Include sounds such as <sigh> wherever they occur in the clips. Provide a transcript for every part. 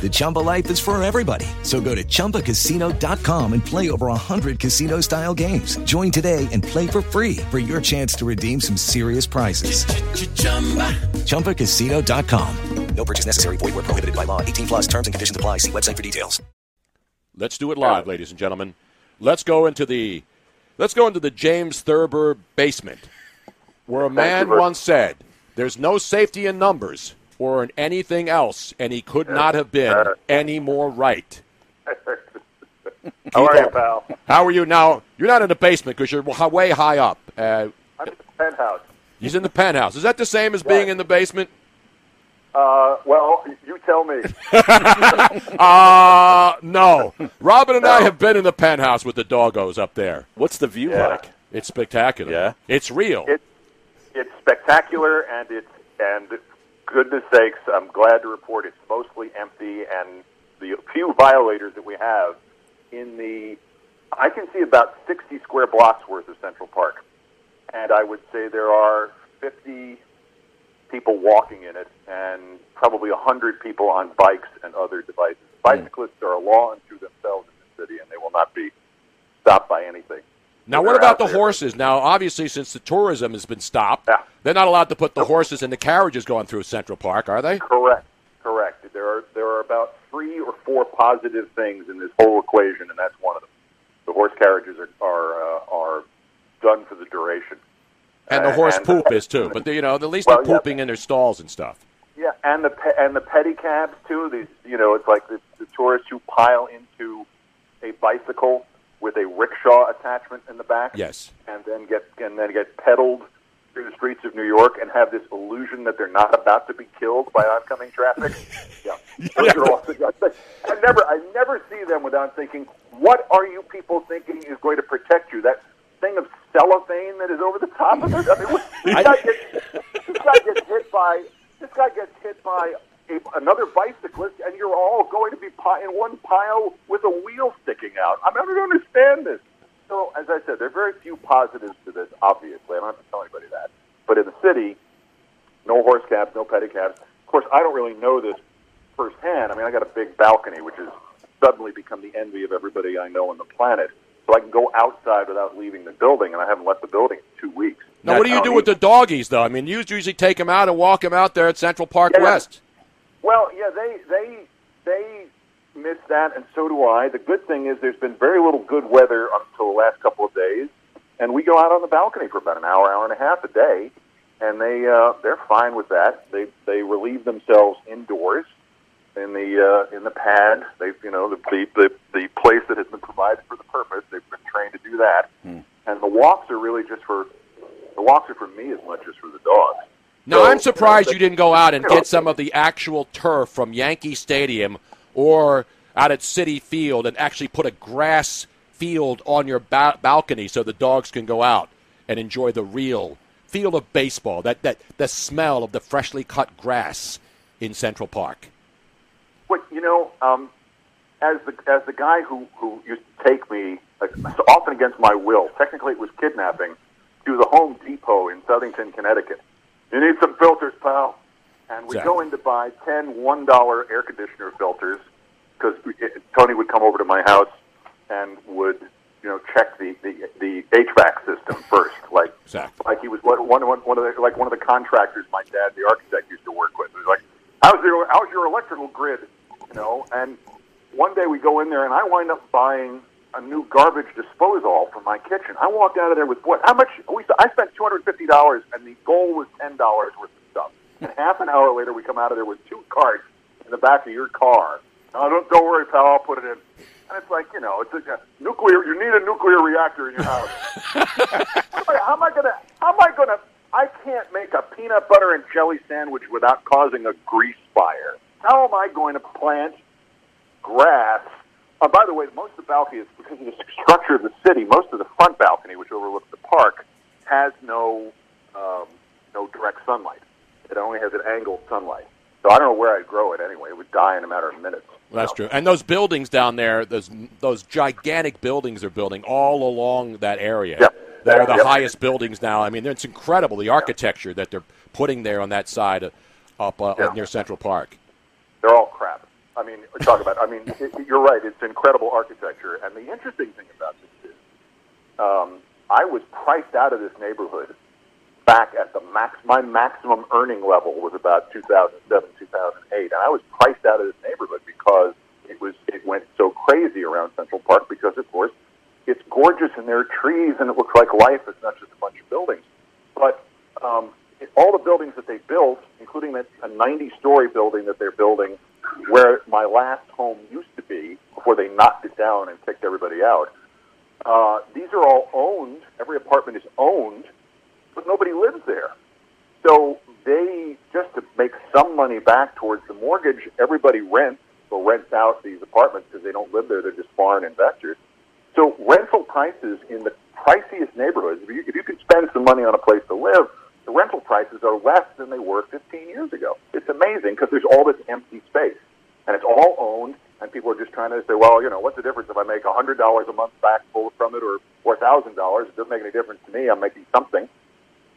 The Chumba life is for everybody. So go to ChumbaCasino.com and play over 100 casino style games. Join today and play for free for your chance to redeem some serious prizes. ChumbaCasino.com. No purchase necessary. Void were prohibited by law. 18 plus terms and conditions apply. See website for details. Let's do it live, ladies and gentlemen. Let's go into the let's go into the James Thurber basement, where a man once said, "There's no safety in numbers." Or in anything else, and he could not have been any more right. <laughs> How are you, pal? How are you now? You're not in the basement because you're way high up. Uh, I'm in the penthouse. He's in the penthouse. Is that the same as being in the basement? Uh, well, you tell me. <laughs> uh, no. Robin and I have been in the penthouse with the doggos up there. What's the view Yeah. like? It's spectacular. Yeah. It's real. It, it's spectacular, and it's and goodness sakes, I'm glad to report it's mostly empty, and the <laughs> few violators that we have in the, I can see about 60 square blocks worth of Central Park, and I would say there are 50 people walking in it, and probably 100 people on bikes and other devices. Hmm. Bicyclists are a law unto themselves in the city, and they will not be stopped by anything. Now, what about the there. horses? Now, obviously, since the tourism has been stopped, Yeah. they're not allowed to put the horses in the carriages going through Central Park, are they? Correct. Correct. There are there are about three or four positive things in this whole equation, and that's one of them. The horse carriages are are uh, are done for the duration. And the Uh, horse and- poop is too. But they, you know, at least Well, they're yeah. pooping in their stalls and stuff. Yeah, and the pe- and the pedicabs too. These you know, it's like the, the tourists who pile into a bicycle with a rickshaw attachment in the back. Yes. and then get and then get pedaled through the streets of New York and have this illusion that they're not about to be killed by oncoming traffic. <laughs> yeah, those are all. I never, I never see them without thinking, "What are you people thinking is going to protect you?" That thing of cellophane that is over the top of it. I mean, what- <laughs> this guy gets, this guy gets hit by this guy gets hit by another bicyclist, and you're all going to be in one pile with a wheel sticking out. I, mean, I don't understand this. So, as I said, there are very few positives to this, obviously. I don't have to tell anybody that. But in the city, no horse cabs, no pedicabs. Of course, I don't really know this firsthand. I mean, I got a big balcony, which has suddenly become the envy of everybody I know on the planet. So I can go outside without leaving the building, and I haven't left the building in two weeks. Now, what do you do with the doggies, though? I mean, you usually take them out and walk them out there at Central Park Yeah. West. Well, yeah, they they they miss that, and so do I. The good thing is there's been very little good weather until the last couple of days, and we go out on the balcony for about an hour, hour and a half a day, and they uh, they're fine with that. They they relieve themselves indoors in the uh, in the pad. They you know the, the the the place that has been provided for the purpose. They've been trained to do that, and the walks are really just for the walks are for me as much as for the dogs. Now, I'm surprised you didn't go out and get some of the actual turf from Yankee Stadium or out at Citi Field and actually put a grass field on your ba- balcony so the dogs can go out and enjoy the real feel of baseball, that, that the smell of the freshly cut grass in Central Park. But you know, um, as the as the guy who who used to take me uh, often against my will, technically it was kidnapping, to the Home Depot in Southington, Connecticut. You need some filters, pal. and we Exactly. go in to buy ten one dollar air conditioner filters because eh, Tony would come over to my house and would you know check the the, the HVAC system first, like Exactly. like he was one one one of the like one of the contractors my dad, the architect, used to work with. It was like, how's your how's your electrical grid, you know? And one day we go in there and I wind up buying a new garbage disposal for my kitchen. I walked out of there with what? How much? We I spent two hundred fifty dollars, and the goal was ten dollars worth of stuff. And half an hour later, we come out of there with two carts in the back of your car. No, don't don't worry, pal. I'll put it in. And it's like you know, it's a, a nuclear. You need a nuclear reactor in your house. <laughs> how, am I, how am I gonna? How am I gonna? I can't make a peanut butter and jelly sandwich without causing a grease fire. How am I going to plant grass? Uh, by the way, most of the balcony is because of the structure of the city. Most of the front balcony, which overlooks the park, has no um, no direct sunlight. It only has an angled sunlight. So I don't know where I'd grow it anyway. It would die in a matter of minutes. That's true. And those buildings down there, those those gigantic buildings they're building all along that area. Yep. They're the Yep. highest buildings now. I mean, it's incredible the architecture that they're putting there on that side uh, up uh, Yeah. near Central Park. They're all crap. I mean, talk about. I mean, <laughs> it, you're right. It's incredible architecture, and the interesting thing about this is, um, I was priced out of this neighborhood back at the max. My maximum earning level was about 2007, 2008, and I was priced out of this neighborhood because it was it went so crazy around Central Park because, of course, it's gorgeous and there are trees and it looks like life. It's not just a bunch of buildings, but um, all the buildings that they built, including that a 90-story building that they're building, where my last home used to be before they knocked it down and kicked everybody out. Uh, these are all owned. Every apartment is owned, but nobody lives there. So they just to make some money back towards the mortgage, everybody rents or rents out these apartments because they don't live there. They're just foreign investors. So rental prices in the priciest neighborhoods, if you, if you can spend some money on a place to live, the rental prices are less than they were 15 years ago. It's amazing because there's all this empty space, and it's all owned, and people are just trying to say, well, you know, what's the difference if I make $100 a month back full from it or or $1,000? It doesn't make any difference to me. I'm making something.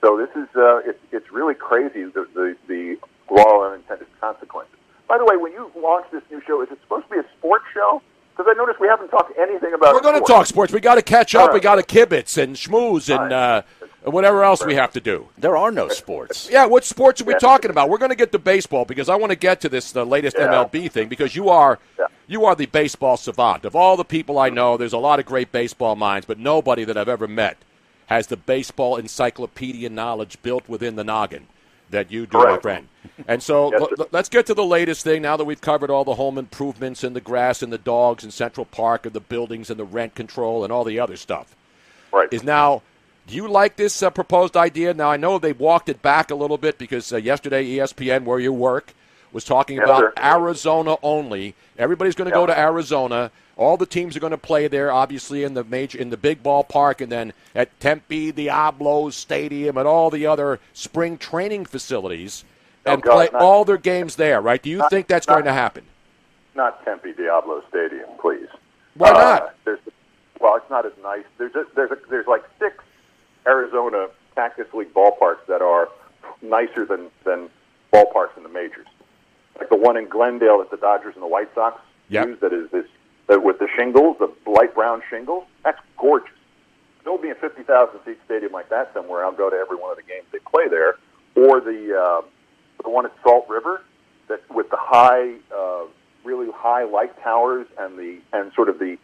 So this is uh, it's it's really crazy the the, the law of unintended consequences. By the way, when you launch this new show, is it supposed to be a sports show? Because I noticed we haven't talked anything about. We're going to talk sports. We got to catch up. We got to kibitz and schmooze and uh, whatever else we have to do. There are no sports. Yeah, what sports are we Yeah. talking about? We're going to get to baseball because I want to get to this the latest Yeah. MLB thing because you are Yeah. you are the baseball savant of all the people I know. There's a lot of great baseball minds, but nobody that I've ever met has the baseball encyclopedia knowledge built within the noggin that you do, my friend. And so Yes, l- let's get to the latest thing now that we've covered all the home improvements and the grass and the dogs and Central Park and the buildings and the rent control and all the other stuff Right. is now. Do you like this uh, proposed idea? Now I know they walked it back a little bit because uh, yesterday ESPN, where you work, was talking Yes, about sir. Arizona only. Everybody's going to go to Arizona. All the teams are going to play there, obviously in the major in the big ballpark, and then at Tempe Diablos Stadium and all the other spring training facilities, Oh, and God, play not- all their games there. Right? Do you not- think that's not- going to happen? not Tempe Diablo Stadium, please. Why Uh, not? There's, well, it's not as nice. There's a, there's a, there's like six Arizona Cactus League ballparks that are nicer than than ballparks in the majors. Like the one in Glendale that the Dodgers and the White Sox Yep. use. That is this that with the shingles, the light brown shingles. That's gorgeous. There'll be a 50,000 seat stadium like that somewhere. I'll go to every one of the games they play there. Or the uh, the one at Salt River that with the high, uh, really high light towers and the and sort of the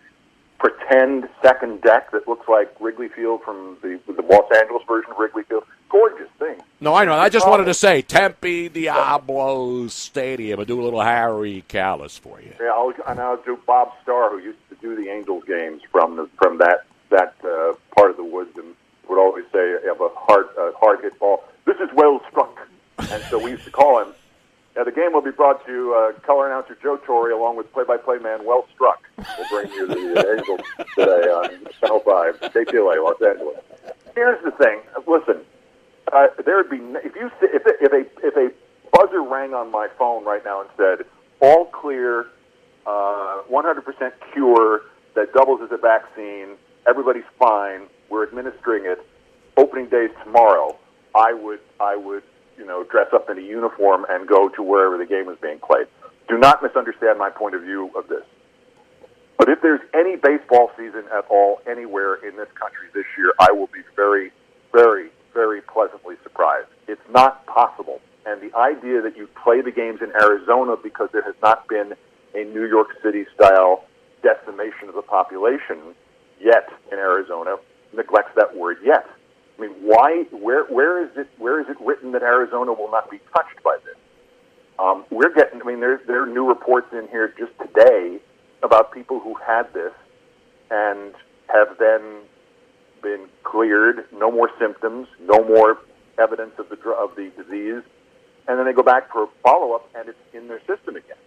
pretend second deck that looks like Wrigley Field from the the Los Angeles version of Wrigley Field. Gorgeous thing. No, I know. I just wanted to say Tempe Diablo Stadium and do a little Harry Kalas for you. Yeah, I'll, and I'll do Bob Starr, who used to do the Angels games from the, from that that uh, part of the woods, and would always say, have a hard uh, hard hit ball. This is well struck." And so we used to call him. Now, the game will be brought to you, uh, color announcer Joe Torre, along with play-by-play man Well Struck. We'll bring you the uh, Angels today on Channel 5, KTLA, Los Angeles. Here's the thing. Listen, uh, there would be if you if a, if a if a buzzer rang on my phone right now and said all clear, uh, 100% cure that doubles as a vaccine, everybody's fine, we're administering it, opening days tomorrow, I would I would you know, dress up in a uniform and go to wherever the game is being played. Do not misunderstand my point of view of this. But if there's any baseball season at all anywhere in this country this year, I will be very, very, very pleasantly surprised. It's not possible. And the idea that you play the games in Arizona because there has not been a New York City style decimation of the population yet in Arizona neglects that word yet. I mean, why? Where? Where is it? Where is it written that Arizona will not be touched by this? Um, we're getting. I mean, there there are new reports in here just today about people who had this and have then been cleared, no more symptoms, no more evidence of the of the disease, and then they go back for follow up, and it's in their system again,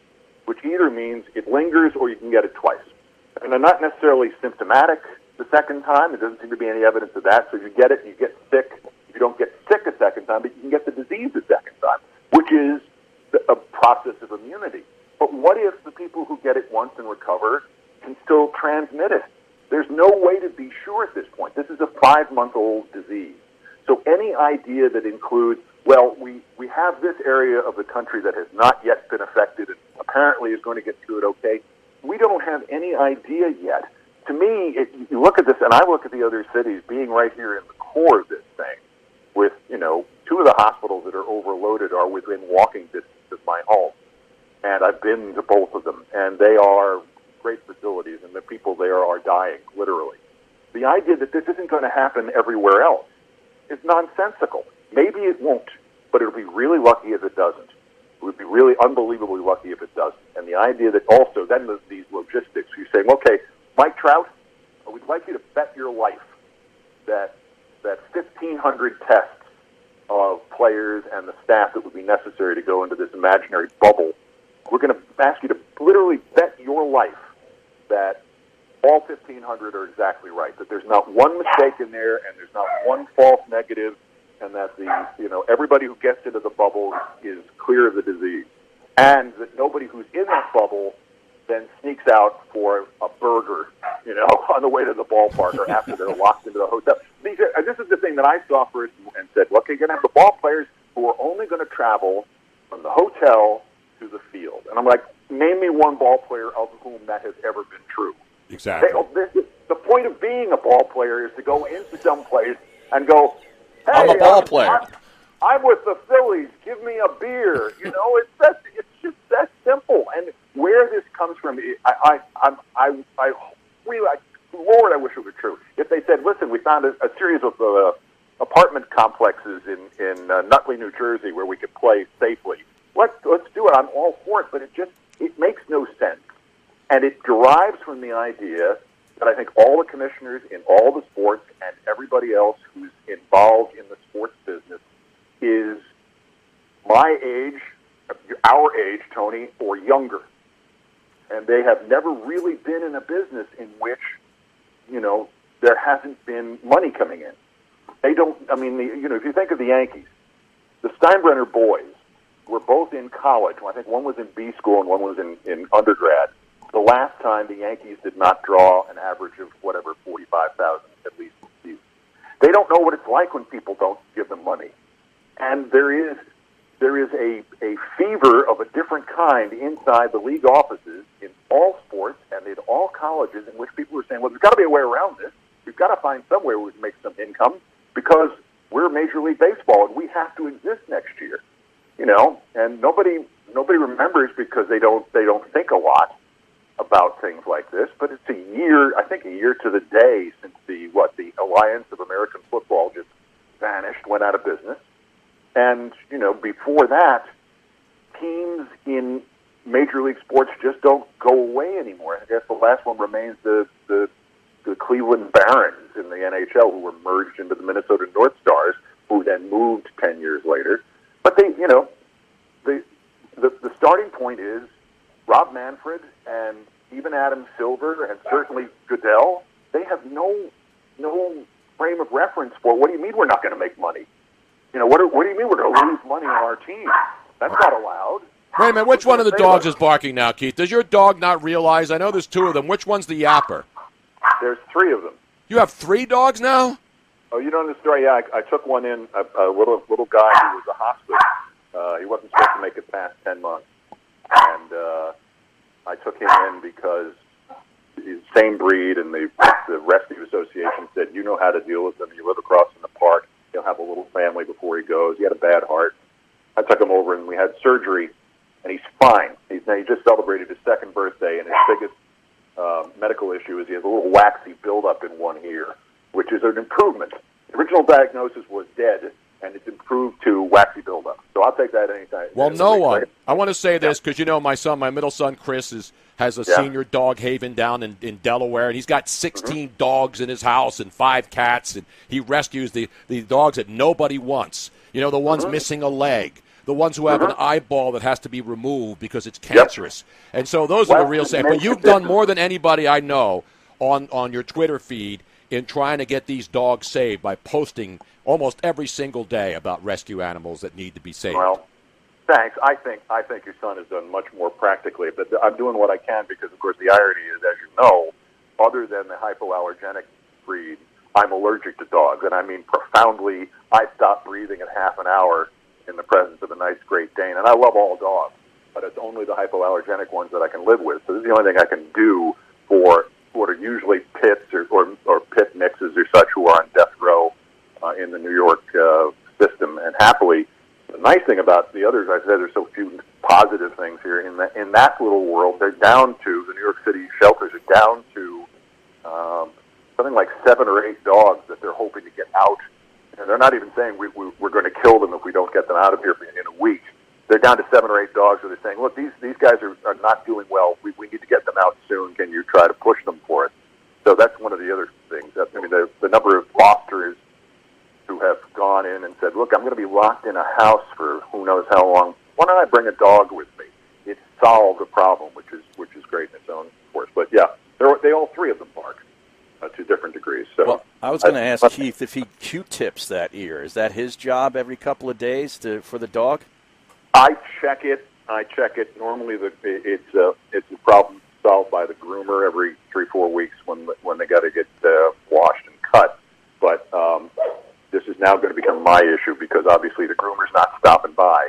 which either means it lingers or you can get it twice, and they're not necessarily symptomatic the second time. There doesn't seem to be any evidence of that. So you get it, you get sick. You don't get sick a second time, but you can get the disease a second time, which is a process of immunity. But what if the people who get it once and recover can still transmit it? There's no way to be sure at this point. This is a five month old disease. So any idea that includes, well, we, we have this area of the country that has not yet been affected and apparently is going to get through it okay, we don't have any idea yet. To me, it, you look at this, and I look at the other cities being right here in the core of this thing, with, you know, two of the hospitals that are overloaded are within walking distance of my home and I've been to both of them, and they are great facilities, and the people there are dying, literally. The idea that this isn't going to happen everywhere else is nonsensical. Maybe it won't, but it'll be really lucky if it doesn't. It would be really unbelievably lucky if it doesn't. And the idea that also, then the, these logistics, you're saying, okay, Mike Trout, we'd like you to bet your life that that 1,500 tests of players and the staff that would be necessary to go into this imaginary bubble we're going to ask you to literally bet your life that all 1,500 are exactly right. That there's not one mistake in there, and there's not one false negative, and that the you know everybody who gets into the bubble is clear of the disease, and that nobody who's in that bubble then sneaks out for a burger, you know, <laughs> on the way to the ballpark or after they're locked into the hotel. These are, this is the thing that I saw first and said, look, you're going to have the ball players who are only going to travel from the hotel to the field. And I'm like, name me one ball player of whom that has ever been true. Exactly. They, oh, this, the point of being a ball player is to go into some place and go, hey, I'm a ball player. I'm, I'm with the Phillies. Give me a beer. You know, it's that. It's just that simple. And where this comes from, I, I, I'm, I, I really, I, Lord, I wish it were true. If they said, listen, we found a, a series of uh, apartment complexes in in uh, Nutley, New Jersey, where we could play safely. Let's let's do it. I'm all for it, but it just it makes no sense, and it derives from the idea that I think all the commissioners in all the sports and everybody else who's involved in the sports business is my age, our age, Tony, or younger, and they have never really been in a business in which you know there hasn't been money coming in. They don't. I mean, the, you know, if you think of the Yankees, the Steinbrenner boys were both in college. I think one was in B school and one was in, in undergrad. The last time the Yankees did not draw an average of whatever forty five thousand at least. They don't know what it's like when people don't give them money, and there is there is a, a fever of a different kind inside the league offices all sports and in all colleges in which people are saying, well, there's got to be a way around this. We've got to find some way we can make some income because we're Major League Baseball and we have to exist next year. You know, and nobody nobody remembers because they don't they don't think a lot about things like this. But it's a year, I think, a year to the day since the what the Alliance of American Football just vanished, went out of business. And, you know, before that, teams in major league sports just don't go away anymore. I guess the last one remains the, the, the Cleveland Barons in the NHL, who were merged into the Minnesota North Stars, who then moved 10 years later. But they, you know, the, the, the starting point is Rob Manfred and even Adam Silver and certainly Goodell, they have no, no frame of reference for what do you mean we're not going to make money? You know, what do, what do you mean we're going to lose money on our team? That's not allowed. Wait a minute, which one of the dogs is barking now, Keith? Does your dog not realize? I know there's two of them. Which one's the yapper? There's three of them. You have three dogs now? Oh, you know the story? Yeah, I, I took one in a, a little little guy who was a hospice. Uh, he wasn't supposed to make it past ten months, and uh, I took him in because he's the same breed, and the the rescue association said you know how to deal with them. You live across in the park. He'll have a little family before he goes. He had a bad heart. I took him over, and we had surgery, and he's fine. He's he just celebrated his second birthday, and his biggest uh, medical issue is he has a little waxy buildup in one ear, which is an improvement. The original diagnosis was dead, and it's improved to waxy buildup. So I'll take that anytime. Well, any no one. I want to say this because you know my son, my middle son Chris, is has a Yeah. senior dog haven down in, in Delaware, and he's got 16 Mm-hmm. dogs in his house and five cats, and he rescues the, the dogs that nobody wants. You know, the ones Mm-hmm. missing a leg, the ones who have an uh-huh. eyeball that has to be removed because it's cancerous. And so those are the real safe. But you've done more than anybody I know on, on your Twitter feed in trying to get these dogs saved by posting almost every single day about rescue animals that need to be saved. Well, thanks. I think I think your son has done much more practically, but I'm doing what I can because, of course, the irony is, as you know, other than the hypoallergenic breed, I'm allergic to dogs, and I mean profoundly. I stop breathing at half an hour in the presence of a nice Great Dane, and I love all dogs, but it's only the hypoallergenic ones that I can live with. So this is the only thing I can do for what are usually pits or, or, or pit mixes or such who are on death row uh, in the New York uh, system. And happily, the nice thing about the others, I said there's so few positive things here. In that in that little world, they're down to the New York City shelters are down to um, something like seven or eight dogs that they're hoping to get out. And they're not even saying we, we, we're going to kill them if we don't get them out of here in a week. They're down to seven or eight dogs where they're saying, look, these, these guys are, are not doing well. We, we need to get them out soon. Can you try to push them for us? So that's one of the other things. I mean, the, the number of fosterers who have gone in and said, look, I'm going to be locked in a house for who knows how long. Why don't I bring a dog with me? It solved a problem, which is which is great in its own course. But yeah, they're, they all three of them to different degrees. So Well, I was going to ask Keith if he Q-tips that ear. Is that his job every couple of days to for the dog? I check it. I check it. Normally, the it's a it's a problem solved by the groomer every three four weeks when when they got to get uh, washed and cut. But um, this is now going to become my issue because obviously the groomer's not stopping by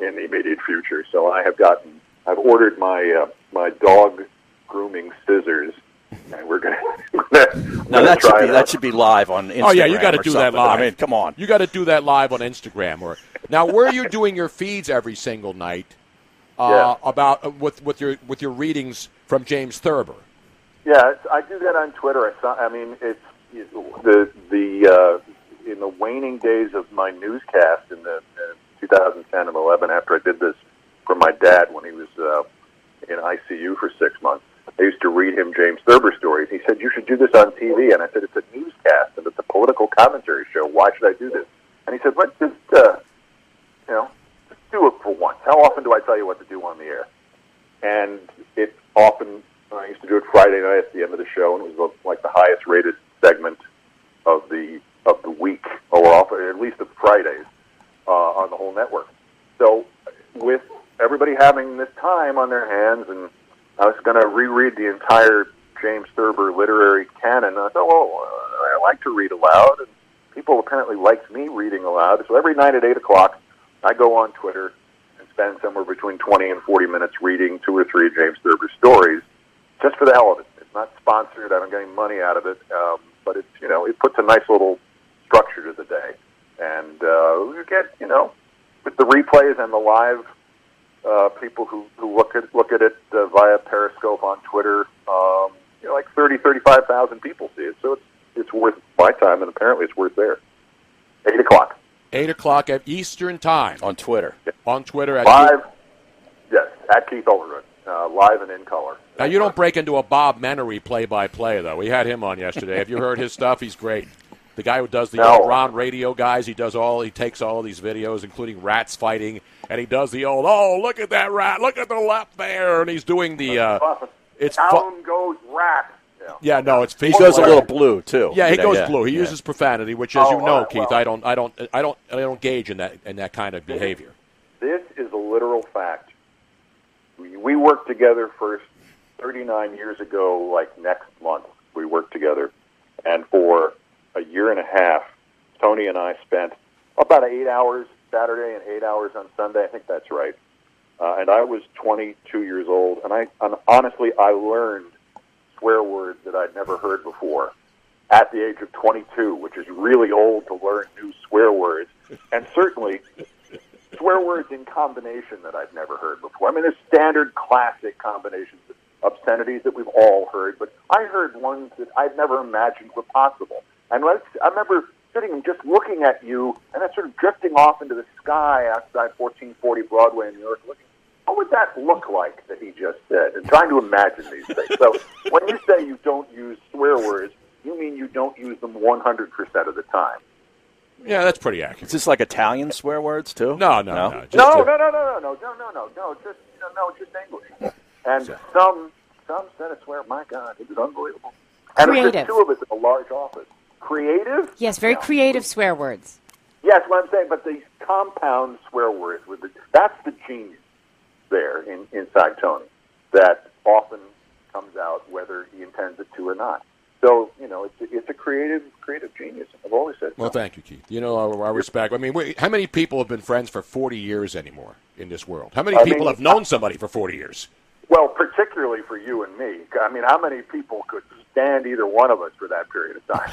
in the immediate future. So I have gotten I've ordered my uh, my dog grooming scissors, and we're going to Now that should be that should be live on Instagram. Oh yeah, you got to or do that live. I mean, come on. you got to do that live on Instagram. Or now, where are you're doing your feeds every single night uh, about uh, with with your with your readings from James Thurber. Yeah, it's, I do that on Twitter. I, I mean, it's the the uh, in the waning days of my newscast in the uh, 2010 and 11 after I did this for my dad when he was uh, in ICU for six months. I used to read him James Thurber stories. He said, "You should do this on TV," and I said, "It's a newscast and it's a political commentary show. Why should I do this?" And he said, "Let's just uh, you know, just do it for once. How often do I tell you what to do on the air?" and it often I used to do it Friday night at the end of the show, and it was like the highest rated segment of the of the week, or at least of Fridays uh, on the whole network. So, with everybody having this time on their hands, and I was going to reread the entire James Thurber literary canon. I thought, well, I like to read aloud, and people apparently liked me reading aloud. So every night at eight o'clock, I go on Twitter and spend somewhere between 20 and 40 minutes reading two or three James Thurber stories, just for the hell of it. It's not sponsored. I don't get any money out of it, um, but it's you know it puts a nice little structure to the day, and uh, you get you know with the replays and the live uh, people who, who look at look at it uh, via Periscope on Twitter. Um, you know, like 30, 35,000 people see it, so it's it's worth my time, and apparently it's worth theirs. Eight o'clock Eight o'clock at Eastern Time on Twitter. on Twitter. At live. Yes, at Keith Olbermann, uh, live and in color. Now you don't break into a Bob Menery play-by-play though. We had him on yesterday. Have you heard his stuff? He's great. The guy who does the No. old Ron Radio guys. He does all. He takes all of these videos, including rats fighting, and he does the old. Oh, look at that rat! Look at the left there, and he's doing the. Uh, it's fu- Down goes rat. Yeah. yeah, no, it's He goes a little blue too. Yeah, he You know, goes yeah, blue. He yeah. uses profanity, which, as Oh, you know, all right, Keith, well- I don't, I don't, I don't, I don't engage in that in that kind of behavior. This is a literal fact. We, we worked together first 39 years ago, like next month. We worked together, and for a year and a half, Tony and I spent about eight hours Saturday and eight hours on Sunday. I think that's right. Uh, and I was 22 years old, and I and honestly I learned swear words that I'd never heard before at the age of 22, which is really old to learn new swear words, and certainly swear words in combination that I've never heard before. I mean, there's standard classic combinations of obscenities that we've all heard, but I heard ones that I'd never imagined were possible. And I remember sitting and just looking at you, and then sort of drifting off into the sky outside 1440 Broadway in New York, looking, what would that look like that he just said? And trying to imagine these things. So <laughs> when you say you don't use swear words, you mean you don't use them 100% of the time. Yeah, that's pretty accurate. Is this like Italian swear words too? No, no, no. Just no, to- no, no, no, no, no, no, no, no, no, just no, no, just English. And some some said it swear, my God, it was unbelievable. And it was just two of us in a large office. Creative? Yes, very Yeah. creative swear words. Yes, what I'm saying, but these compound swear words with the that's the genius there in, inside Tony that often comes out whether he intends it to or not. So you know, it's a, it's a creative creative genius. I've always said. Well, thank you, Keith. You know, our, our respect. I mean, we, how many people have been friends for 40 years anymore in this world? How many I people mean, have known somebody for 40 years? Well, particularly for you and me. I mean, how many people could stand either one of us for that period of time?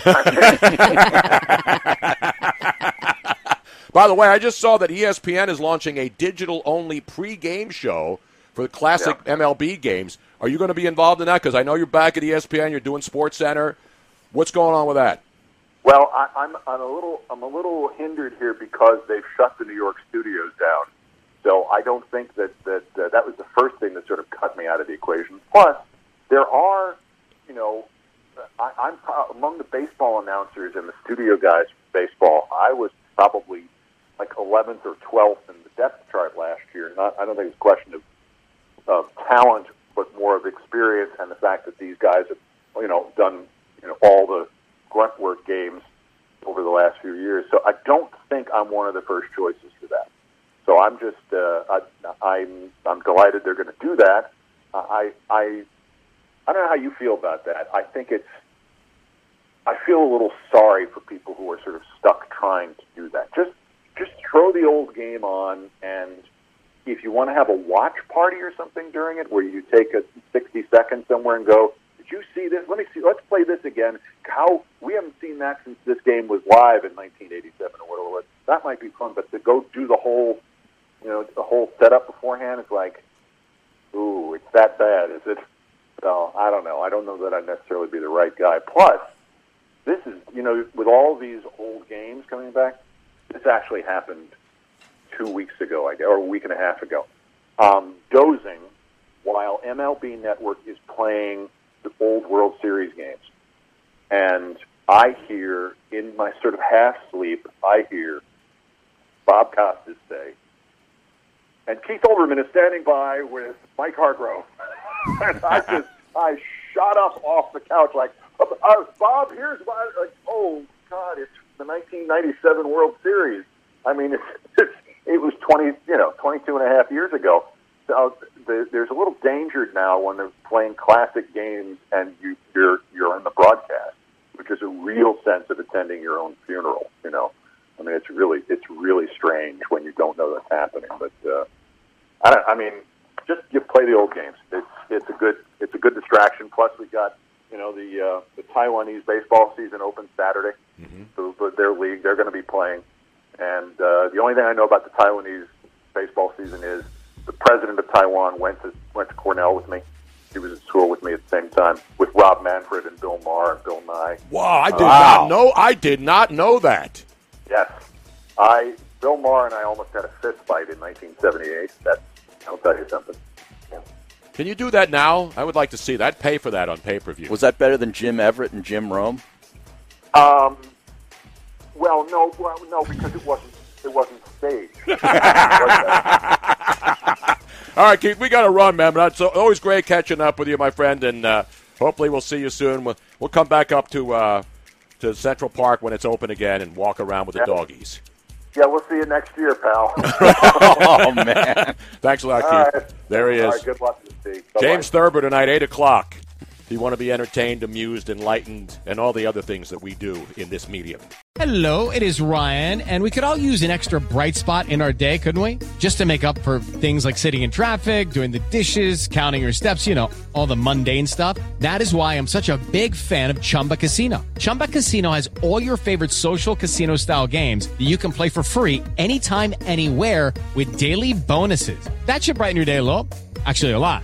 <laughs> By the way, I just saw that ESPN is launching a digital-only pre-game show for the classic MLB games. Are you going to be involved in that? Because I know you're back at ESPN. You're doing Sports Center. What's going on with that? well, I, I'm, I'm a little I'm a little hindered here because they've shut the New York studios down. So I don't think that that uh, that was the first thing that sort of cut me out of the equation. Plus, there are, you know, I, I'm among the baseball announcers and the studio guys for baseball. I was probably like 11th or 12th in the depth chart last year. Not, I don't think it's a question of of talent, but more of experience and the fact that these guys have, you know, done you know all the grunt work games over the last few years. So I don't think I'm one of the first choices for that. So I'm just uh, I, I'm I'm delighted they're going to do that. I I I don't know how you feel about that. I think it's I feel a little sorry for people who are sort of stuck trying to do that. Just just throw the old game on and if you want to have a watch party or something during it where you take a 60 seconds somewhere and go, did you see this? Let me see. Let's play this again. How we haven't seen that since this game was live in 1987 or whatever it was. That might be fun, but to go do the whole, you know, the whole setup beforehand is like, ooh, it's that bad, is it? So I don't know. I don't know that I'd necessarily be the right guy. Plus, this is, you know, with all these old games coming back, this actually happened two weeks ago, I guess, or a week and a half ago. Um, dozing while MLB Network is playing the old World Series games. And I hear, in my sort of half sleep, I hear Bob Costas say, and Keith Olbermann is standing by with Mike Hargrove. <laughs> and I just, I shot up off the couch like, uh, Bob, here's my, like, oh, God, it's the 1997 World Series. I mean, it's, <laughs> it's, it was 20, you know, 22 and a half years ago. So the, there's a little danger now when they're playing classic games and you, you're you're in the broadcast, which is a real sense of attending your own funeral. You know, I mean, it's really it's really strange when you don't know that's happening. But uh, I, don't, I mean, just you play the old games. Did Wow. not know. I did not know that. Yes, I Bill Maher and I almost had a fist fight in 1978. That I'll tell you something. Can you do that now? I would like to see that. Pay for that on pay per view. Was that better than Jim Everett and Jim Rome? Um, well, no, well, no, because it wasn't it wasn't staged. <laughs> <laughs> All right, Keith, we got to run, man. It's always great catching up with you, my friend, and uh, hopefully we'll see you soon. We'll, we'll come back up to uh, to Central Park when it's open again and walk around with the Yeah. doggies. yeah, we'll see you next year, pal. <laughs> oh man! <laughs> Thanks a lot, Keith. All right. There he is. right, good luck. James Thurber tonight, 8 o'clock. You want to be entertained, amused, enlightened, and all the other things that we do in this medium. Hello, it is Ryan, and we could all use an extra bright spot in our day, couldn't we? Just to make up for things like sitting in traffic, doing the dishes, counting your steps, you know, all the mundane stuff. That is why I'm such a big fan of Chumba Casino. Chumba Casino has all your favorite social casino style games that you can play for free anytime, anywhere with daily bonuses. That should brighten your day a little. Actually, a lot.